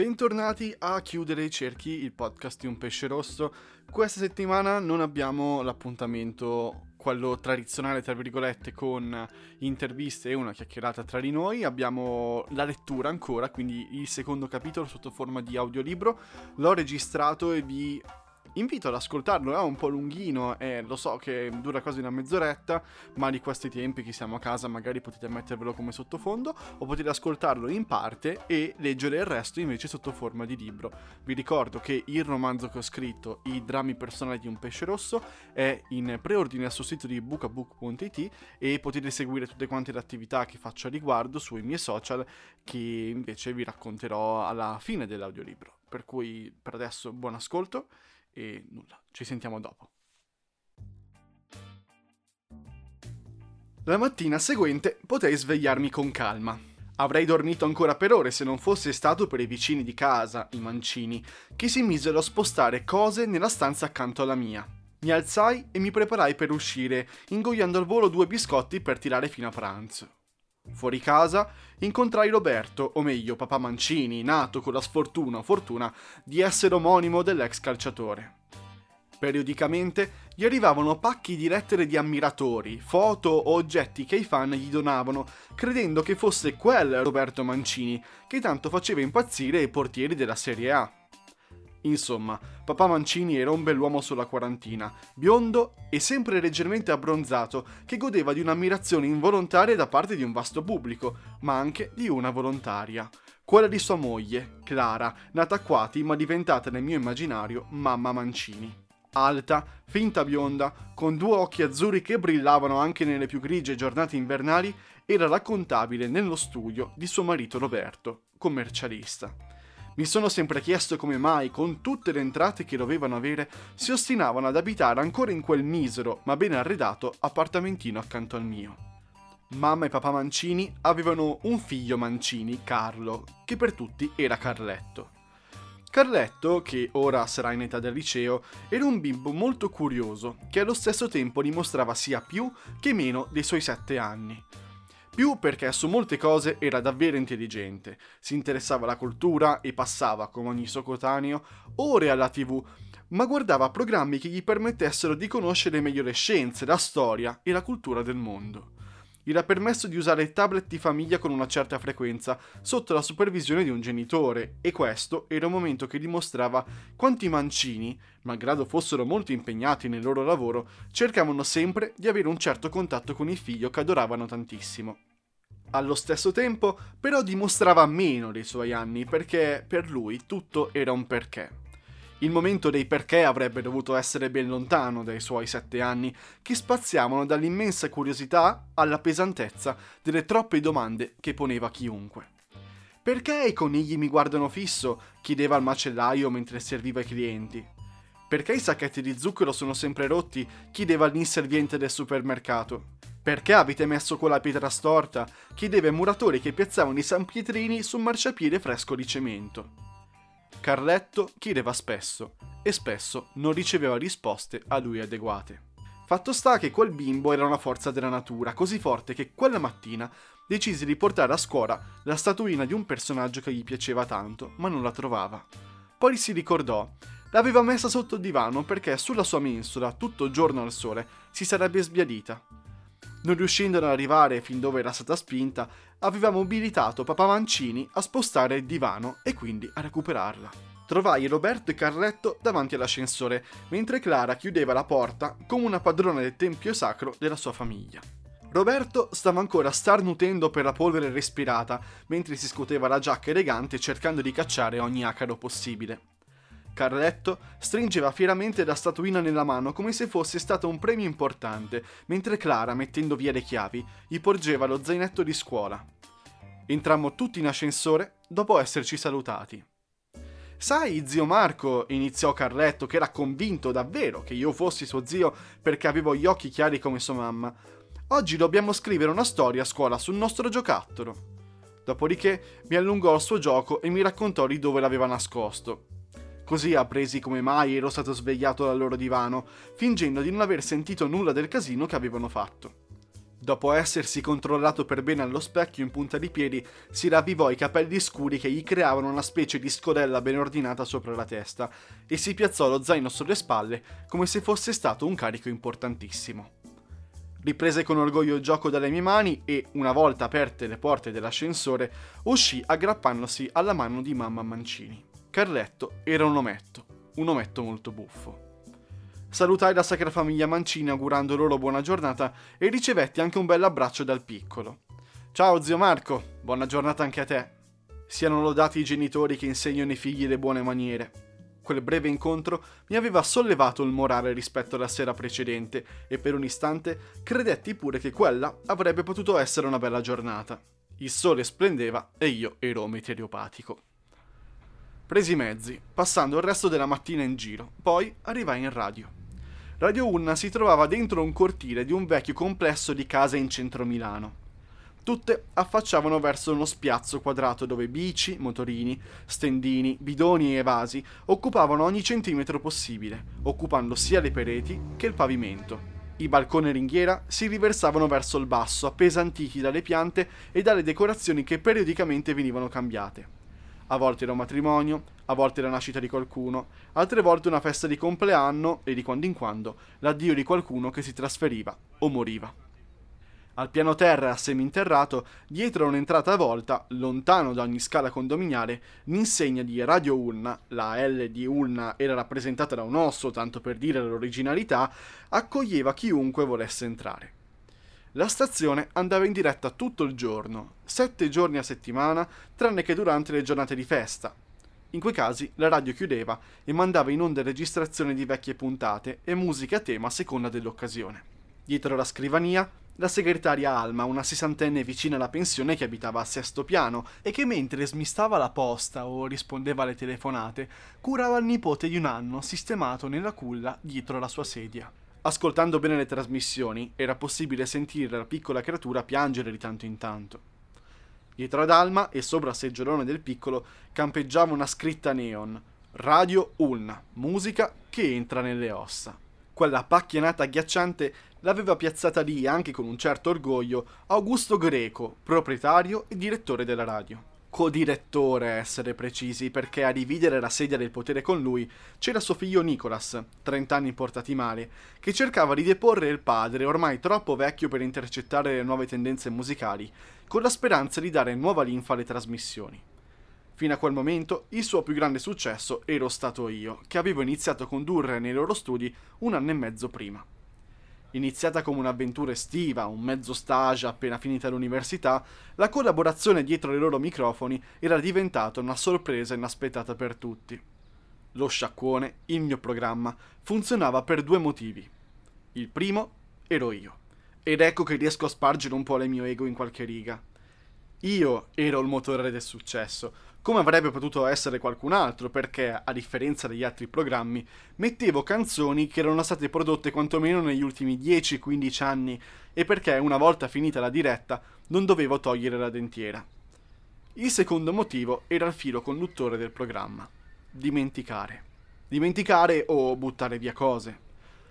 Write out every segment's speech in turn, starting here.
Bentornati a Chiudere i cerchi, il podcast di un pesce rosso. Questa settimana non abbiamo l'appuntamento, quello tradizionale, tra virgolette, con interviste e una chiacchierata tra di noi. Abbiamo la lettura ancora, quindi il secondo capitolo sotto forma di audiolibro. L'ho registrato e vi invito ad ascoltarlo, è un po' lunghino e lo so che dura quasi una mezz'oretta, ma di questi tempi che siamo a casa magari potete mettervelo come sottofondo o potete ascoltarlo in parte e leggere il resto invece sotto forma di libro. Vi ricordo che il romanzo che ho scritto, I drammi personali di un pesce rosso, è in preordine sul sito di bookabook.it e potete seguire tutte quante le attività che faccio a riguardo sui miei social che invece vi racconterò alla fine dell'audiolibro. Per cui per adesso buon ascolto e nulla, ci sentiamo dopo. La mattina seguente potei svegliarmi con calma. Avrei dormito ancora per ore se non fosse stato per i vicini di casa, i mancini, che si misero a spostare cose nella stanza accanto alla mia. Mi alzai e mi preparai per uscire, ingoiando al volo due biscotti per tirare fino a pranzo. Fuori casa incontrai Roberto, o meglio papà Mancini, nato con la sfortuna o fortuna di essere omonimo dell'ex calciatore. Periodicamente gli arrivavano pacchi di lettere di ammiratori, foto o oggetti che i fan gli donavano, credendo che fosse quel Roberto Mancini che tanto faceva impazzire i portieri della Serie A. Insomma, papà Mancini era un bell'uomo sulla quarantina, biondo e sempre leggermente abbronzato, che godeva di un'ammirazione involontaria da parte di un vasto pubblico, ma anche di una volontaria. Quella di sua moglie, Clara, nata a Quati ma diventata nel mio immaginario mamma Mancini. Alta, finta bionda, con due occhi azzurri che brillavano anche nelle più grigie giornate invernali, era la contabile nello studio di suo marito Roberto, commercialista. Mi sono sempre chiesto come mai, con tutte le entrate che dovevano avere, si ostinavano ad abitare ancora in quel misero, ma ben arredato, appartamentino accanto al mio. Mamma e papà Mancini avevano un figlio Mancini, Carlo, che per tutti era Carletto. Carletto, che ora sarà in età del liceo, era un bimbo molto curioso, che allo stesso tempo dimostrava sia più che meno dei suoi sette anni più perché su molte cose era davvero intelligente, si interessava alla cultura e passava, come ogni suo ore alla tv, ma guardava programmi che gli permettessero di conoscere meglio le scienze, la storia e la cultura del mondo. Gli era permesso di usare il tablet di famiglia con una certa frequenza, sotto la supervisione di un genitore, e questo era un momento che dimostrava quanti mancini, malgrado fossero molto impegnati nel loro lavoro, cercavano sempre di avere un certo contatto con il figlio che adoravano tantissimo. Allo stesso tempo, però dimostrava meno dei suoi anni perché per lui tutto era un perché. Il momento dei perché avrebbe dovuto essere ben lontano dai suoi sette anni, che spaziavano dall'immensa curiosità alla pesantezza delle troppe domande che poneva chiunque. Perché i conigli mi guardano fisso? chiedeva al macellaio mentre serviva i clienti. Perché i sacchetti di zucchero sono sempre rotti? chiedeva l'inserviente del supermercato. Perché avete messo quella pietra storta? chiedeva ai muratori che piazzavano i San Pietrini sul marciapiede fresco di cemento. Carletto chiedeva spesso e spesso non riceveva risposte a lui adeguate. Fatto sta che quel bimbo era una forza della natura, così forte che quella mattina decise di portare a scuola la statuina di un personaggio che gli piaceva tanto, ma non la trovava. Poi si ricordò, l'aveva messa sotto il divano perché sulla sua mensola, tutto il giorno al sole, si sarebbe sbiadita non riuscendo ad arrivare fin dove era stata spinta, aveva mobilitato papà Mancini a spostare il divano e quindi a recuperarla. Trovai Roberto e Carletto davanti all'ascensore, mentre Clara chiudeva la porta come una padrona del tempio sacro della sua famiglia. Roberto stava ancora starnutendo per la polvere respirata, mentre si scoteva la giacca elegante cercando di cacciare ogni acaro possibile. Carletto stringeva fieramente la statuina nella mano come se fosse stato un premio importante, mentre Clara, mettendo via le chiavi, gli porgeva lo zainetto di scuola. Entrammo tutti in ascensore dopo esserci salutati. Sai, zio Marco, iniziò Carletto, che era convinto davvero che io fossi suo zio perché avevo gli occhi chiari come sua mamma. Oggi dobbiamo scrivere una storia a scuola sul nostro giocattolo. Dopodiché mi allungò il suo gioco e mi raccontò di dove l'aveva nascosto. Così appresi come mai ero stato svegliato dal loro divano, fingendo di non aver sentito nulla del casino che avevano fatto. Dopo essersi controllato per bene allo specchio in punta di piedi, si ravvivò i capelli scuri che gli creavano una specie di scodella ben ordinata sopra la testa e si piazzò lo zaino sulle spalle come se fosse stato un carico importantissimo. Riprese con orgoglio il gioco dalle mie mani e, una volta aperte le porte dell'ascensore, uscì aggrappandosi alla mano di mamma Mancini. Carletto era un ometto, un ometto molto buffo. Salutai la sacra famiglia Mancini augurando loro buona giornata e ricevetti anche un bel abbraccio dal piccolo. Ciao zio Marco, buona giornata anche a te. Siano lodati i genitori che insegnano ai figli le buone maniere. Quel breve incontro mi aveva sollevato il morale rispetto alla sera precedente e per un istante credetti pure che quella avrebbe potuto essere una bella giornata. Il sole splendeva e io ero meteoropatico. Presi i mezzi, passando il resto della mattina in giro, poi arrivai in radio. Radio Unna si trovava dentro un cortile di un vecchio complesso di case in centro Milano. Tutte affacciavano verso uno spiazzo quadrato dove bici, motorini, stendini, bidoni e vasi occupavano ogni centimetro possibile, occupando sia le pareti che il pavimento. I balconi e ringhiera si riversavano verso il basso, appesantiti dalle piante e dalle decorazioni che periodicamente venivano cambiate. A volte era un matrimonio, a volte la nascita di qualcuno, altre volte una festa di compleanno e di quando in quando l'addio di qualcuno che si trasferiva o moriva. Al piano terra seminterrato, dietro un'entrata a volta, lontano da ogni scala condominiale, l'insegna di Radio Ulna, la L di Ulna era rappresentata da un osso, tanto per dire l'originalità, accoglieva chiunque volesse entrare. La stazione andava in diretta tutto il giorno, sette giorni a settimana, tranne che durante le giornate di festa. In quei casi la radio chiudeva e mandava in onda registrazioni di vecchie puntate e musica a tema a seconda dell'occasione. Dietro la scrivania, la segretaria Alma, una sessantenne vicina alla pensione che abitava al sesto piano e che mentre smistava la posta o rispondeva alle telefonate, curava il nipote di un anno sistemato nella culla dietro la sua sedia. Ascoltando bene le trasmissioni, era possibile sentire la piccola creatura piangere di tanto in tanto. Dietro ad Alma e sopra il seggiolone del piccolo campeggiava una scritta neon: Radio Ulna, musica che entra nelle ossa. Quella pacchianata agghiacciante l'aveva piazzata lì anche con un certo orgoglio Augusto Greco, proprietario e direttore della radio codirettore, essere precisi, perché a dividere la sedia del potere con lui c'era suo figlio Nicholas, 30 anni portati male, che cercava di deporre il padre, ormai troppo vecchio per intercettare le nuove tendenze musicali, con la speranza di dare nuova linfa alle trasmissioni. Fino a quel momento il suo più grande successo ero stato io, che avevo iniziato a condurre nei loro studi un anno e mezzo prima. Iniziata come un'avventura estiva, un mezzo stage appena finita l'università, la collaborazione dietro ai loro microfoni era diventata una sorpresa inaspettata per tutti. Lo sciacquone, il mio programma, funzionava per due motivi. Il primo ero io. Ed ecco che riesco a spargere un po' le mio ego in qualche riga. Io ero il motore del successo, come avrebbe potuto essere qualcun altro, perché, a differenza degli altri programmi, mettevo canzoni che erano state prodotte quantomeno negli ultimi 10-15 anni e perché, una volta finita la diretta, non dovevo togliere la dentiera. Il secondo motivo era il filo conduttore del programma. Dimenticare. Dimenticare o buttare via cose.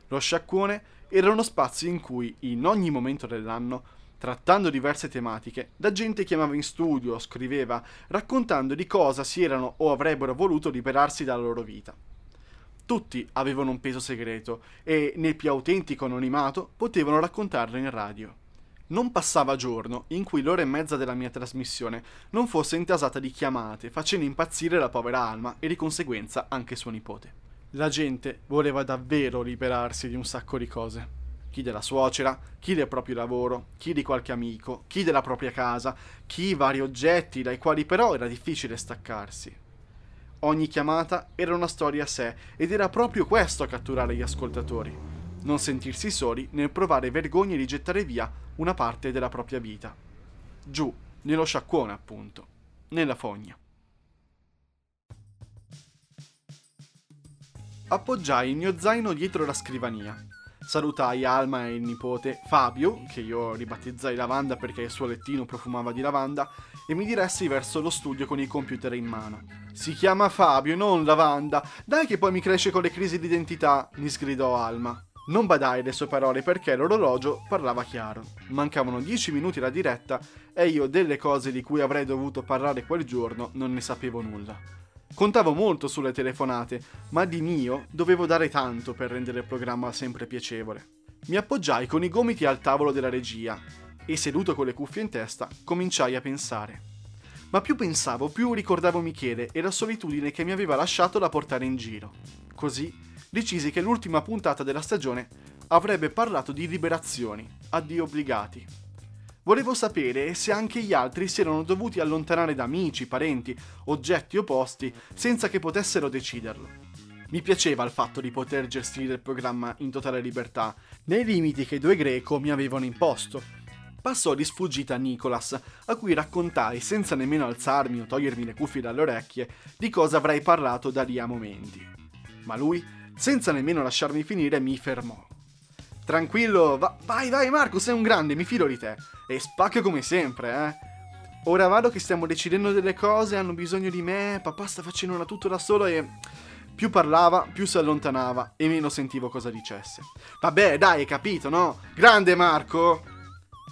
Lo sciacquone era uno spazio in cui, in ogni momento dell'anno, trattando diverse tematiche, la gente chiamava in studio, scriveva, raccontando di cosa si erano o avrebbero voluto liberarsi dalla loro vita. Tutti avevano un peso segreto e, nel più autentico anonimato, potevano raccontarlo in radio. Non passava giorno in cui l'ora e mezza della mia trasmissione non fosse intasata di chiamate, facendo impazzire la povera Alma e di conseguenza anche suo nipote. La gente voleva davvero liberarsi di un sacco di cose chi della suocera, chi del proprio lavoro, chi di qualche amico, chi della propria casa, chi vari oggetti dai quali però era difficile staccarsi. Ogni chiamata era una storia a sé ed era proprio questo a catturare gli ascoltatori, non sentirsi soli nel provare vergogna di gettare via una parte della propria vita. Giù, nello sciacquone appunto, nella fogna. Appoggiai il mio zaino dietro la scrivania salutai Alma e il nipote Fabio, che io ribattezzai Lavanda perché il suo lettino profumava di lavanda, e mi diressi verso lo studio con il computer in mano. Si chiama Fabio, non Lavanda. Dai che poi mi cresce con le crisi d'identità, mi sgridò Alma. Non badai le sue parole perché l'orologio parlava chiaro. Mancavano dieci minuti alla diretta e io delle cose di cui avrei dovuto parlare quel giorno non ne sapevo nulla. Contavo molto sulle telefonate, ma di mio dovevo dare tanto per rendere il programma sempre piacevole. Mi appoggiai con i gomiti al tavolo della regia e seduto con le cuffie in testa cominciai a pensare. Ma più pensavo, più ricordavo Michele e la solitudine che mi aveva lasciato da portare in giro. Così decisi che l'ultima puntata della stagione avrebbe parlato di liberazioni, addio obbligati. Volevo sapere se anche gli altri si erano dovuti allontanare da amici, parenti, oggetti opposti senza che potessero deciderlo. Mi piaceva il fatto di poter gestire il programma in totale libertà, nei limiti che i due greco mi avevano imposto. Passò di sfuggita a Nicholas, a cui raccontai senza nemmeno alzarmi o togliermi le cuffie dalle orecchie di cosa avrei parlato da lì a momenti. Ma lui senza nemmeno lasciarmi finire, mi fermò. Tranquillo, va- vai, vai Marco, sei un grande, mi fido di te. E spacca come sempre, eh. Ora vado che stiamo decidendo delle cose, hanno bisogno di me, papà sta facendo una tutto da solo e... Più parlava, più si allontanava e meno sentivo cosa dicesse. Vabbè, dai, hai capito, no? Grande Marco!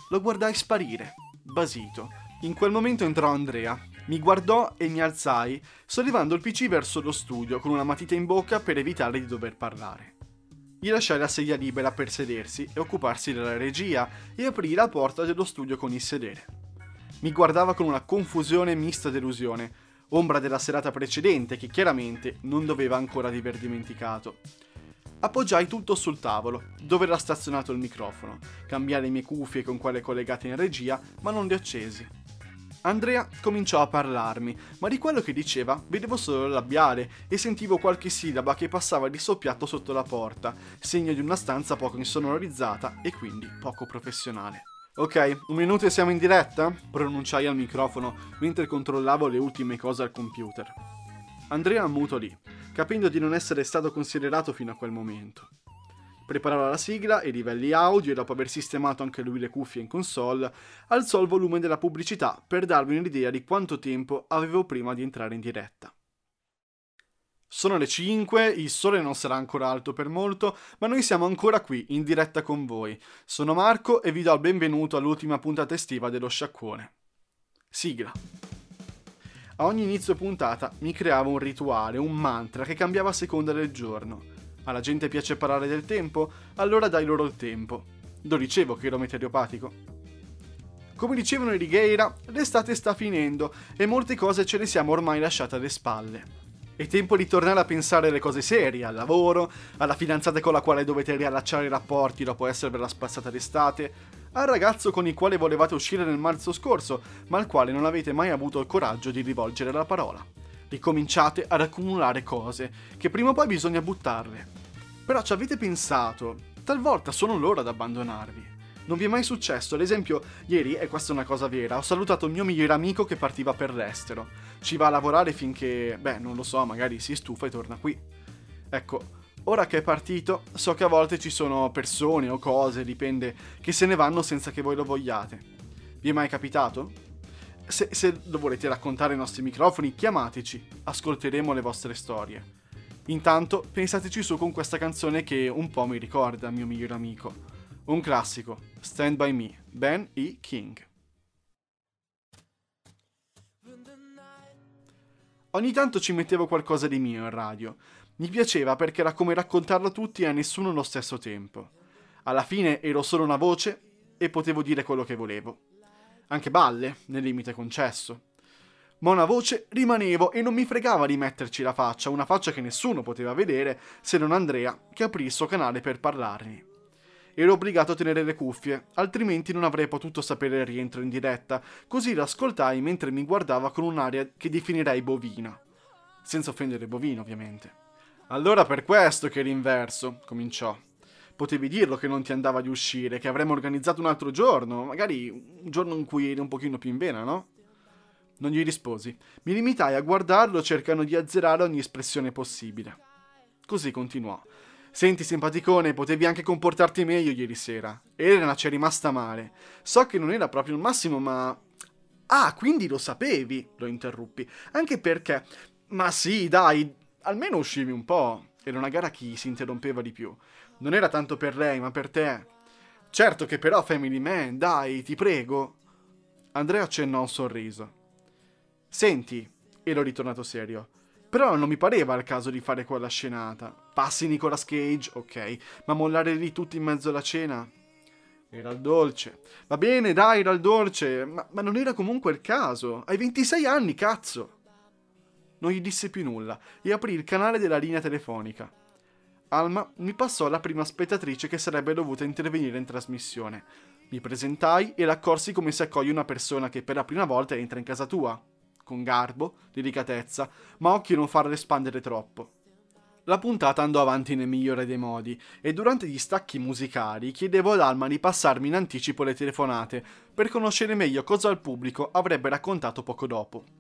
Lo guardai sparire, basito. In quel momento entrò Andrea, mi guardò e mi alzai, sollevando il PC verso lo studio con una matita in bocca per evitare di dover parlare. Gli lasciai la sedia libera per sedersi e occuparsi della regia e aprì la porta dello studio con il sedere. Mi guardava con una confusione mista delusione, ombra della serata precedente che chiaramente non doveva ancora di aver dimenticato. Appoggiai tutto sul tavolo, dove era stazionato il microfono, cambiai le mie cuffie con quelle collegate in regia, ma non le accesi. Andrea cominciò a parlarmi, ma di quello che diceva vedevo solo il labiale e sentivo qualche sillaba che passava di soppiatto sotto la porta, segno di una stanza poco insonorizzata e quindi poco professionale. Ok, un minuto e siamo in diretta? pronunciai al microfono mentre controllavo le ultime cose al computer. Andrea ammutolì, capendo di non essere stato considerato fino a quel momento preparava la sigla e i livelli audio e dopo aver sistemato anche lui le cuffie in console, alzò il volume della pubblicità per darvi un'idea di quanto tempo avevo prima di entrare in diretta. Sono le 5, il sole non sarà ancora alto per molto, ma noi siamo ancora qui, in diretta con voi. Sono Marco e vi do il benvenuto all'ultima puntata estiva dello Sciacquone. Sigla. A ogni inizio puntata mi creavo un rituale, un mantra che cambiava a seconda del giorno. Alla gente piace parlare del tempo? Allora dai loro il tempo. Lo dicevo che ero meteoropatico. Come dicevano i Righeira, l'estate sta finendo e molte cose ce le siamo ormai lasciate alle spalle. È tempo di tornare a pensare alle cose serie, al lavoro, alla fidanzata con la quale dovete riallacciare i rapporti dopo esservela spazzata l'estate, al ragazzo con il quale volevate uscire nel marzo scorso, ma al quale non avete mai avuto il coraggio di rivolgere la parola ricominciate ad accumulare cose che prima o poi bisogna buttarle. Però ci avete pensato, talvolta sono loro ad abbandonarvi. Non vi è mai successo, ad esempio, ieri, e questa è una cosa vera, ho salutato il mio migliore amico che partiva per l'estero. Ci va a lavorare finché, beh, non lo so, magari si stufa e torna qui. Ecco, ora che è partito, so che a volte ci sono persone o cose, dipende, che se ne vanno senza che voi lo vogliate. Vi è mai capitato? Se, se lo volete raccontare ai nostri microfoni, chiamateci, ascolteremo le vostre storie. Intanto pensateci su con questa canzone che un po' mi ricorda mio migliore amico. Un classico, Stand By Me, Ben E. King. Ogni tanto ci mettevo qualcosa di mio in radio. Mi piaceva perché era come raccontarlo a tutti e a nessuno allo stesso tempo. Alla fine ero solo una voce e potevo dire quello che volevo anche balle, nel limite concesso. Ma una voce rimanevo e non mi fregava di metterci la faccia, una faccia che nessuno poteva vedere se non Andrea, che aprì il suo canale per parlarmi. Ero obbligato a tenere le cuffie, altrimenti non avrei potuto sapere il rientro in diretta, così l'ascoltai mentre mi guardava con un'aria che definirei bovina. Senza offendere bovino, ovviamente. Allora per questo che l'inverso, cominciò. Potevi dirlo che non ti andava di uscire, che avremmo organizzato un altro giorno, magari un giorno in cui eri un pochino più in vena, no? Non gli risposi. Mi limitai a guardarlo cercando di azzerare ogni espressione possibile. Così continuò. Senti, simpaticone, potevi anche comportarti meglio ieri sera. Elena ci è rimasta male. So che non era proprio il massimo, ma... Ah, quindi lo sapevi, lo interruppi. Anche perché... Ma sì, dai, almeno uscivi un po'. Era una gara chi si interrompeva di più. Non era tanto per lei, ma per te. Certo che però Family Man, dai, ti prego. Andrea accennò un sorriso. Senti, ero ritornato serio. Però non mi pareva il caso di fare quella scenata. Passi Nicolas Cage, ok, ma mollare lì tutti in mezzo alla cena? Era il dolce. Va bene, dai, era il dolce, ma, ma non era comunque il caso. Hai 26 anni, cazzo! Non gli disse più nulla e aprì il canale della linea telefonica. Alma mi passò la prima spettatrice che sarebbe dovuta intervenire in trasmissione. Mi presentai e l'accorsi come si accoglie una persona che per la prima volta entra in casa tua. Con garbo, delicatezza, ma occhio non farla espandere troppo. La puntata andò avanti nel migliore dei modi e durante gli stacchi musicali chiedevo ad Alma di passarmi in anticipo le telefonate per conoscere meglio cosa il pubblico avrebbe raccontato poco dopo.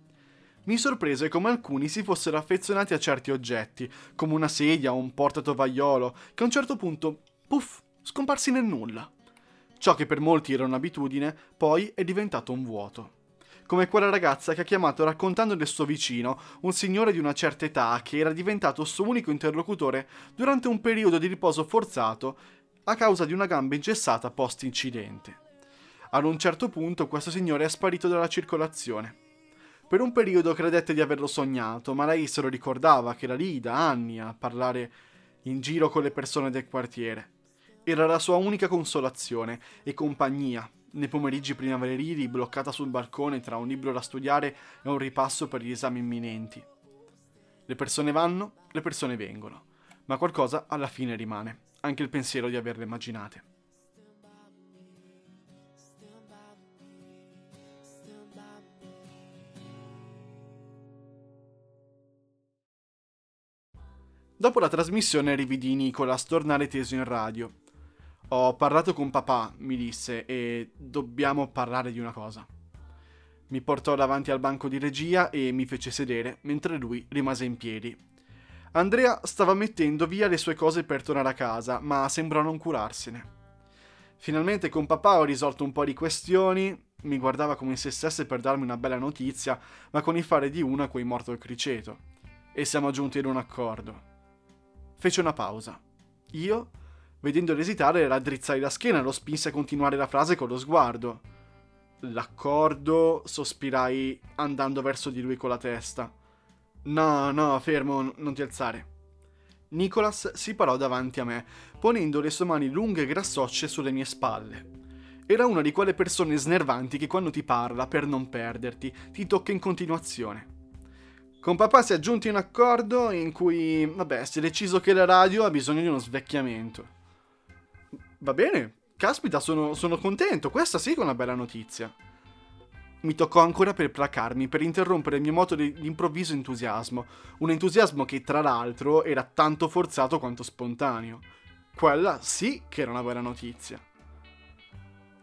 Mi sorprese come alcuni si fossero affezionati a certi oggetti, come una sedia o un portatovagliolo, che a un certo punto, puff, scomparsi nel nulla. Ciò che per molti era un'abitudine, poi è diventato un vuoto come quella ragazza che ha chiamato raccontando del suo vicino, un signore di una certa età che era diventato suo unico interlocutore durante un periodo di riposo forzato a causa di una gamba ingessata post incidente. Ad un certo punto questo signore è sparito dalla circolazione. Per un periodo credette di averlo sognato, ma lei se lo ricordava che era lì da anni a parlare in giro con le persone del quartiere. Era la sua unica consolazione e compagnia nei pomeriggi primaverili, bloccata sul balcone tra un libro da studiare e un ripasso per gli esami imminenti. Le persone vanno, le persone vengono, ma qualcosa alla fine rimane, anche il pensiero di averle immaginate. Dopo la trasmissione rividi Nicolas tornare teso in radio ho parlato con papà, mi disse, e dobbiamo parlare di una cosa. Mi portò davanti al banco di regia e mi fece sedere, mentre lui rimase in piedi. Andrea stava mettendo via le sue cose per tornare a casa, ma sembrò non curarsene. Finalmente con papà ho risolto un po' di questioni, mi guardava come se stesse per darmi una bella notizia, ma con il fare di una quei morto il criceto. E siamo giunti ad un accordo. Fece una pausa. Io Vedendolo esitare, raddrizzai la schiena e lo spinse a continuare la frase con lo sguardo. L'accordo, sospirai andando verso di lui con la testa. No, no, fermo, non ti alzare. Nicholas si parò davanti a me, ponendo le sue mani lunghe e grassocce sulle mie spalle. Era una di quelle persone snervanti che quando ti parla, per non perderti, ti tocca in continuazione. Con papà si è giunti un accordo in cui, vabbè, si è deciso che la radio ha bisogno di uno svecchiamento. Va bene, caspita, sono, sono contento, questa sì che è una bella notizia. Mi toccò ancora per placarmi, per interrompere il mio moto di improvviso entusiasmo, un entusiasmo che tra l'altro era tanto forzato quanto spontaneo. Quella sì che era una bella notizia.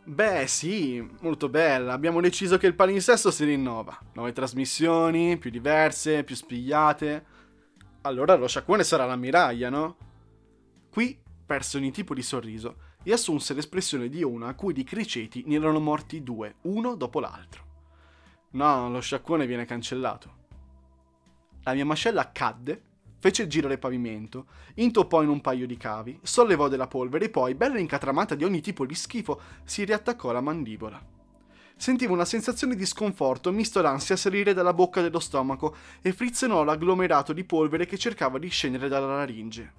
Beh, sì, molto bella. Abbiamo deciso che il palinsesto si rinnova. Nuove trasmissioni, più diverse, più spigliate. Allora lo sciacquone sarà l'ammiraglia, no? Qui perse ogni tipo di sorriso e assunse l'espressione di una a cui di criceti ne erano morti due, uno dopo l'altro. No, lo sciacquone viene cancellato. La mia mascella cadde, fece il pavimento, intoppò in un paio di cavi, sollevò della polvere e poi, bella incatramata di ogni tipo di schifo, si riattaccò alla mandibola. Sentivo una sensazione di sconforto misto d'ansia salire dalla bocca dello stomaco e frizzonò l'agglomerato di polvere che cercava di scendere dalla laringe.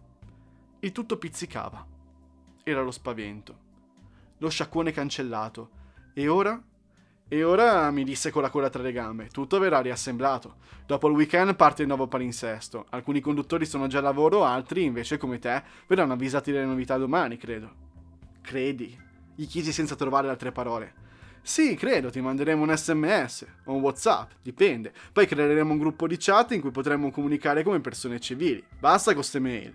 Il tutto pizzicava. Era lo spavento. Lo sciacquone cancellato. E ora? E ora mi disse con la coda tra le gambe, tutto verrà riassemblato. Dopo il weekend parte il nuovo palinsesto. Alcuni conduttori sono già a lavoro, altri, invece, come te, verranno avvisati delle novità domani, credo. Credi? Gli chiesi senza trovare altre parole. Sì, credo, ti manderemo un sms o un whatsapp, dipende. Poi creeremo un gruppo di chat in cui potremo comunicare come persone civili. Basta con queste mail.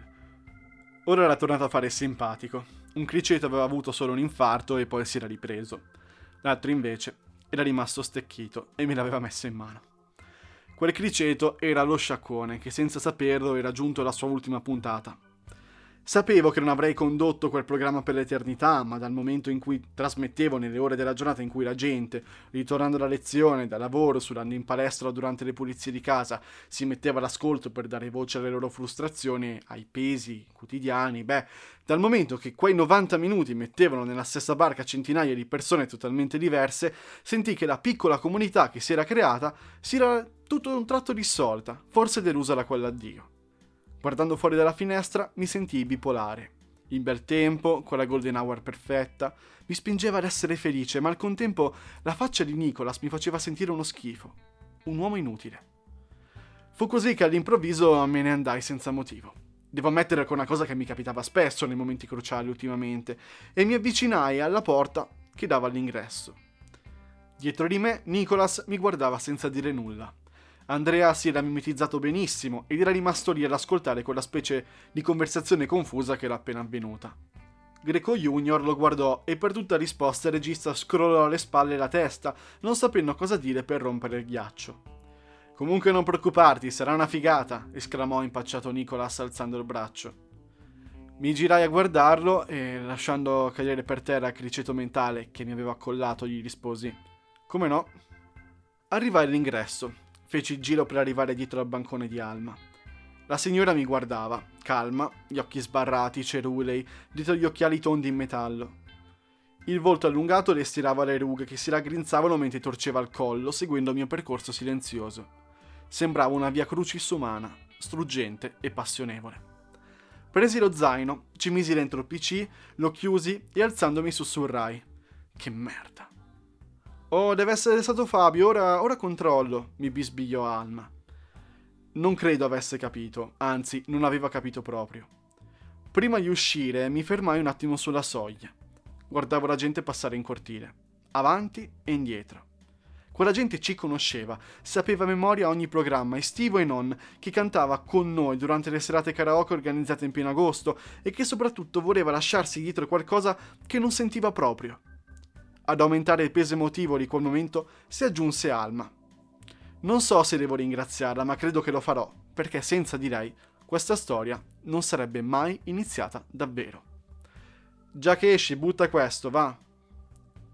Ora era tornato a fare il simpatico. Un criceto aveva avuto solo un infarto e poi si era ripreso. L'altro invece era rimasto stecchito e me l'aveva messo in mano. Quel criceto era lo sciacquone che senza saperlo era giunto alla sua ultima puntata. Sapevo che non avrei condotto quel programma per l'eternità, ma dal momento in cui trasmettevo nelle ore della giornata in cui la gente, ritornando da lezione, da lavoro, surando in palestra durante le pulizie di casa, si metteva all'ascolto per dare voce alle loro frustrazioni, ai pesi quotidiani, beh, dal momento che quei 90 minuti mettevano nella stessa barca centinaia di persone totalmente diverse, sentì che la piccola comunità che si era creata si era tutto un tratto dissolta, forse delusa da quell'addio. Guardando fuori dalla finestra mi sentii bipolare. In bel tempo, con la golden hour perfetta, mi spingeva ad essere felice, ma al contempo la faccia di Nicholas mi faceva sentire uno schifo. Un uomo inutile. Fu così che all'improvviso me ne andai senza motivo. Devo ammettere che una cosa che mi capitava spesso nei momenti cruciali ultimamente, e mi avvicinai alla porta che dava all'ingresso. Dietro di me, Nicholas mi guardava senza dire nulla. Andrea si era mimetizzato benissimo ed era rimasto lì ad ascoltare quella specie di conversazione confusa che era appena avvenuta. Greco Junior lo guardò e per tutta risposta il regista scrollò le spalle e la testa, non sapendo cosa dire per rompere il ghiaccio. Comunque non preoccuparti, sarà una figata, esclamò impacciato Nicholas alzando il braccio. Mi girai a guardarlo e, lasciando cadere per terra il criceto mentale che mi aveva accollato, gli risposi: Come no? Arrivai all'ingresso Feci il giro per arrivare dietro al bancone di Alma. La signora mi guardava, calma, gli occhi sbarrati, cerulei, dietro gli occhiali tondi in metallo. Il volto allungato le stirava le rughe che si raggrinzavano mentre torceva il collo, seguendo il mio percorso silenzioso. Sembrava una via crucis umana, struggente e passionevole. Presi lo zaino, ci misi dentro il PC, lo chiusi e alzandomi sussurrai. Che merda. Oh, deve essere stato Fabio, ora, ora controllo, mi bisbigliò Alma. Non credo avesse capito, anzi, non aveva capito proprio. Prima di uscire mi fermai un attimo sulla soglia. Guardavo la gente passare in cortile, avanti e indietro. Quella gente ci conosceva, sapeva a memoria ogni programma, estivo e non, che cantava con noi durante le serate karaoke organizzate in pieno agosto e che soprattutto voleva lasciarsi dietro qualcosa che non sentiva proprio ad aumentare il peso emotivo di quel momento si aggiunse Alma. Non so se devo ringraziarla, ma credo che lo farò, perché senza di lei questa storia non sarebbe mai iniziata davvero. Già che esci, butta questo, va.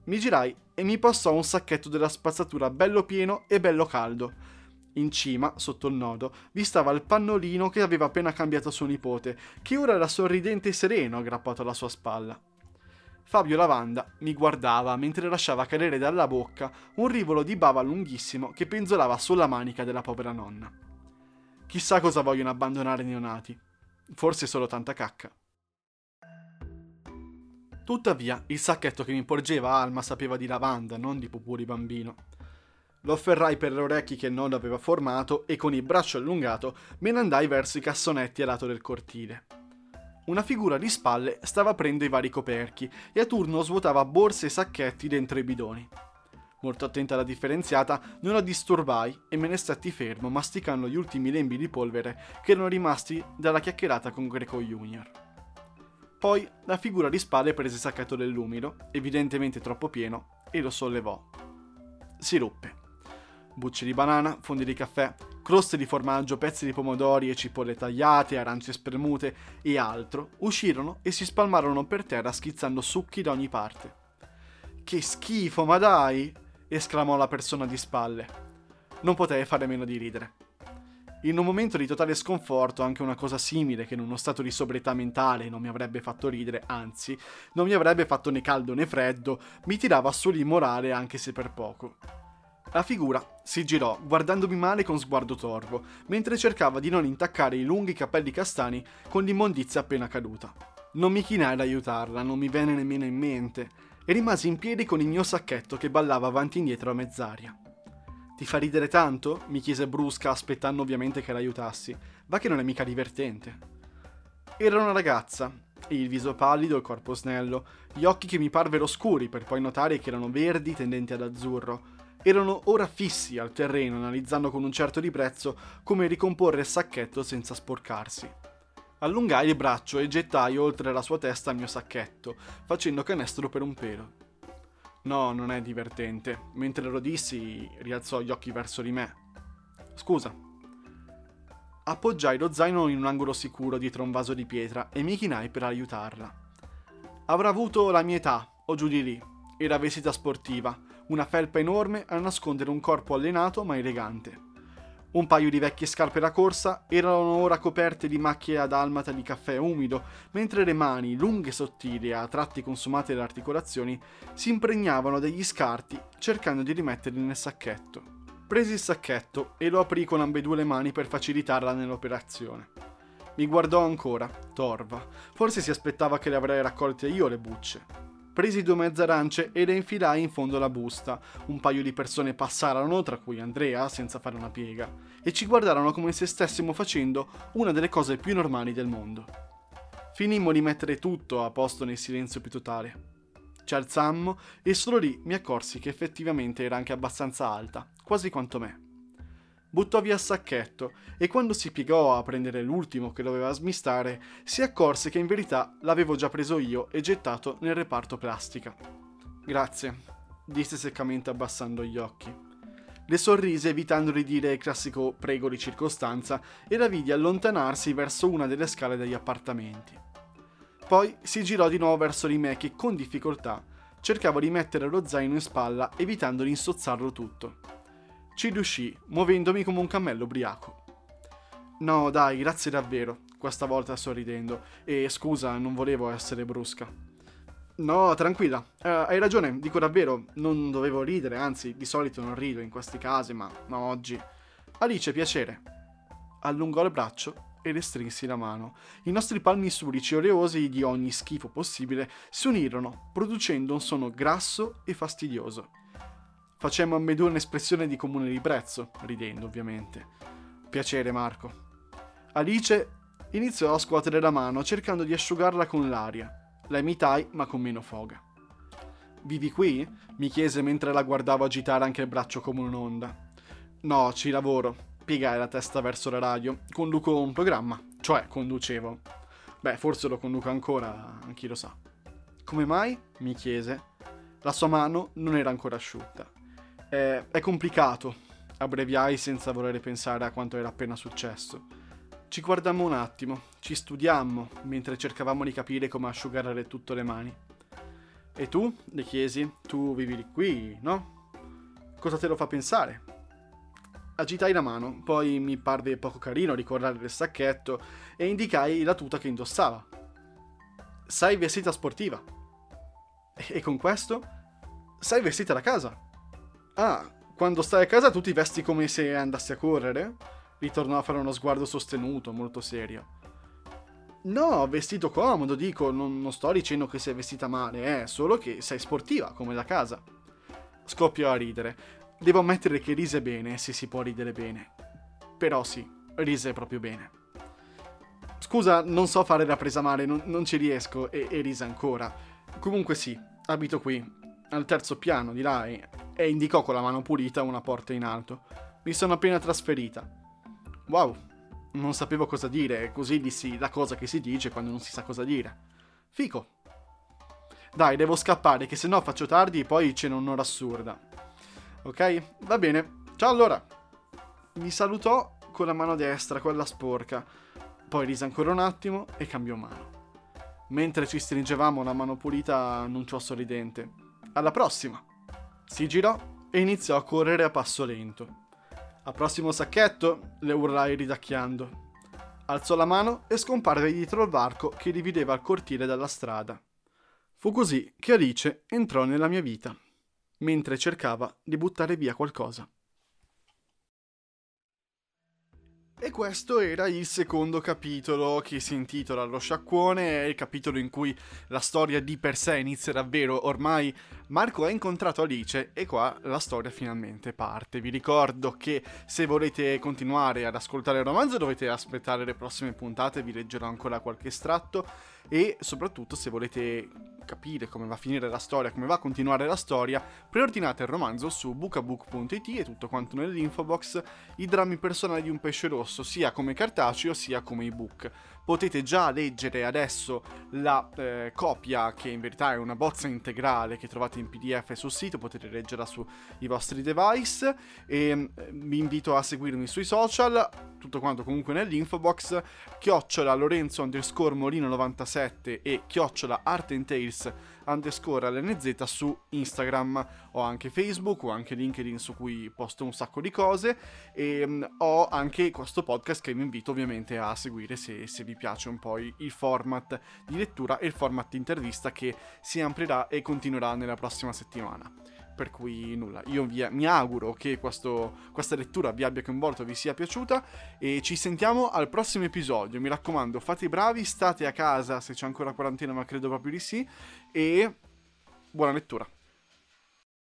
Mi girai e mi passò un sacchetto della spazzatura bello pieno e bello caldo. In cima, sotto il nodo, vi stava il pannolino che aveva appena cambiato suo nipote, che ora era sorridente e sereno aggrappato alla sua spalla. Fabio Lavanda mi guardava mentre lasciava cadere dalla bocca un rivolo di bava lunghissimo che penzolava sulla manica della povera nonna. Chissà cosa vogliono abbandonare i neonati. Forse solo tanta cacca. Tuttavia, il sacchetto che mi porgeva Alma sapeva di lavanda, non di pupuri bambino. Lo afferrai per le orecchie che il nodo aveva formato e con il braccio allungato me ne andai verso i cassonetti a lato del cortile. Una figura di spalle stava aprendo i vari coperchi e a turno svuotava borse e sacchetti dentro i bidoni. Molto attenta alla differenziata, non la disturbai e me ne stetti fermo, masticando gli ultimi lembi di polvere che erano rimasti dalla chiacchierata con Greco Junior. Poi la figura di spalle prese il sacchetto dell'umido, evidentemente troppo pieno, e lo sollevò. Si ruppe bucce di banana, fondi di caffè, croste di formaggio, pezzi di pomodori e cipolle tagliate, arance spremute e altro, uscirono e si spalmarono per terra schizzando succhi da ogni parte. Che schifo, ma dai! esclamò la persona di spalle. Non potei fare meno di ridere. In un momento di totale sconforto, anche una cosa simile che in uno stato di sobrietà mentale non mi avrebbe fatto ridere, anzi, non mi avrebbe fatto né caldo né freddo, mi tirava su l'immorale anche se per poco. La figura si girò, guardandomi male con sguardo torvo, mentre cercava di non intaccare i lunghi capelli castani con l'immondizia appena caduta. Non mi chinai ad aiutarla, non mi venne nemmeno in mente, e rimasi in piedi con il mio sacchetto che ballava avanti e indietro a mezz'aria. Ti fa ridere tanto? mi chiese brusca, aspettando ovviamente che l'aiutassi. Va che non è mica divertente. Era una ragazza, il viso pallido, il corpo snello, gli occhi che mi parvero scuri per poi notare che erano verdi tendenti ad azzurro, erano ora fissi al terreno analizzando con un certo ribrezzo come ricomporre il sacchetto senza sporcarsi. Allungai il braccio e gettai oltre la sua testa il mio sacchetto, facendo canestro per un pelo. No, non è divertente. Mentre lo dissi, rialzò gli occhi verso di me. Scusa. appoggiai lo zaino in un angolo sicuro dietro un vaso di pietra e mi chinai per aiutarla. Avrà avuto la mia età, o giù di lì. Era vestita sportiva, una felpa enorme a nascondere un corpo allenato ma elegante. Un paio di vecchie scarpe da corsa erano ora coperte di macchie ad almata di caffè umido, mentre le mani, lunghe e sottili a tratti consumate dalle articolazioni, si impregnavano degli scarti cercando di rimetterli nel sacchetto. Presi il sacchetto e lo aprì con ambedue le mani per facilitarla nell'operazione. Mi guardò ancora, torva. Forse si aspettava che le avrei raccolte io le bucce. Presi due mezze arance e le infilai in fondo alla busta. Un paio di persone passarono, tra cui Andrea, senza fare una piega, e ci guardarono come se stessimo facendo una delle cose più normali del mondo. Finimmo di mettere tutto a posto nel silenzio più totale. Ci alzammo e solo lì mi accorsi che effettivamente era anche abbastanza alta, quasi quanto me buttò via il sacchetto e quando si piegò a prendere l'ultimo che doveva smistare, si accorse che in verità l'avevo già preso io e gettato nel reparto plastica. Grazie, disse seccamente abbassando gli occhi. Le sorrise evitando di dire il classico prego di circostanza e la vidi allontanarsi verso una delle scale degli appartamenti. Poi si girò di nuovo verso di me che con difficoltà cercavo di mettere lo zaino in spalla evitando di insozzarlo tutto. Ci riuscì, muovendomi come un cammello ubriaco. No, dai, grazie davvero, questa volta sorridendo. E scusa, non volevo essere brusca. No, tranquilla, eh, hai ragione, dico davvero, non dovevo ridere, anzi, di solito non rido in questi casi, ma, ma oggi. Alice, piacere. Allungò il braccio e le strinsi la mano. I nostri palmi surici oleosi di ogni schifo possibile si unirono, producendo un suono grasso e fastidioso. Facemmo ambedue un'espressione di comune ribrezzo, ridendo ovviamente. Piacere, Marco. Alice iniziò a scuotere la mano cercando di asciugarla con l'aria. La imitai, ma con meno foga. Vivi qui? mi chiese mentre la guardavo agitare anche il braccio come un'onda. No, ci lavoro. Piegai la testa verso la radio. Conduco un programma. Cioè, conducevo. Beh, forse lo conduco ancora, chi lo sa. Come mai? mi chiese. La sua mano non era ancora asciutta. È, è complicato, abbreviai senza voler pensare a quanto era appena successo. Ci guardammo un attimo, ci studiammo, mentre cercavamo di capire come asciugare tutto le mani. E tu? le chiesi. Tu vivi qui, no? Cosa te lo fa pensare? Agitai la mano, poi mi parve poco carino ricordare il sacchetto e indicai la tuta che indossava. Sei vestita sportiva. E con questo? Sei vestita da casa. Ah, quando stai a casa tu ti vesti come se andassi a correre? Ritornò a fare uno sguardo sostenuto, molto serio. No, vestito comodo, dico, non, non sto dicendo che sei vestita male, eh, solo che sei sportiva, come da casa. Scoppiò a ridere. Devo ammettere che rise bene, se si può ridere bene. Però sì, rise proprio bene. Scusa, non so fare la presa male, non, non ci riesco, e, e rise ancora. Comunque sì, abito qui, al terzo piano di là e, indicò con la mano pulita una porta in alto. Mi sono appena trasferita. Wow, non sapevo cosa dire, così dissi la cosa che si dice quando non si sa cosa dire. Fico. Dai, devo scappare, che se no faccio tardi e poi c'è un'ora assurda. Ok? Va bene. Ciao allora. Mi salutò con la mano destra, quella sporca. Poi rise ancora un attimo e cambiò mano. Mentre ci stringevamo la mano pulita, annunciò sorridente. Alla prossima! Si girò e iniziò a correre a passo lento. Al prossimo sacchetto? le urlai ridacchiando. Alzò la mano e scomparve dietro il varco che divideva il cortile dalla strada. Fu così che Alice entrò nella mia vita, mentre cercava di buttare via qualcosa. E questo era il secondo capitolo che si intitola Lo sciacquone, il capitolo in cui la storia di per sé inizia davvero, ormai Marco ha incontrato Alice e qua la storia finalmente parte. Vi ricordo che se volete continuare ad ascoltare il romanzo dovete aspettare le prossime puntate, vi leggerò ancora qualche estratto e soprattutto se volete capire come va a finire la storia, come va a continuare la storia, preordinate il romanzo su bookabook.it e tutto quanto nell'info box i drammi personali di un pesce rosso, sia come cartaceo sia come ebook. Potete già leggere adesso la eh, copia, che in verità è una bozza integrale che trovate in PDF sul sito, potete leggerla sui vostri device e eh, vi invito a seguirmi sui social tutto quanto comunque nell'info box, chiocciola Lorenzo underscore Molino 97 e chiocciola Art and Tales underscore LNZ su Instagram, ho anche Facebook, ho anche LinkedIn su cui posto un sacco di cose e um, ho anche questo podcast che vi invito ovviamente a seguire se, se vi piace un po' il format di lettura e il format intervista che si amplierà e continuerà nella prossima settimana. Per cui nulla, io vi, mi auguro che questo, questa lettura vi abbia coinvolto, vi sia piaciuta e ci sentiamo al prossimo episodio. Mi raccomando, fate i bravi, state a casa se c'è ancora quarantena, ma credo proprio di sì. E buona lettura.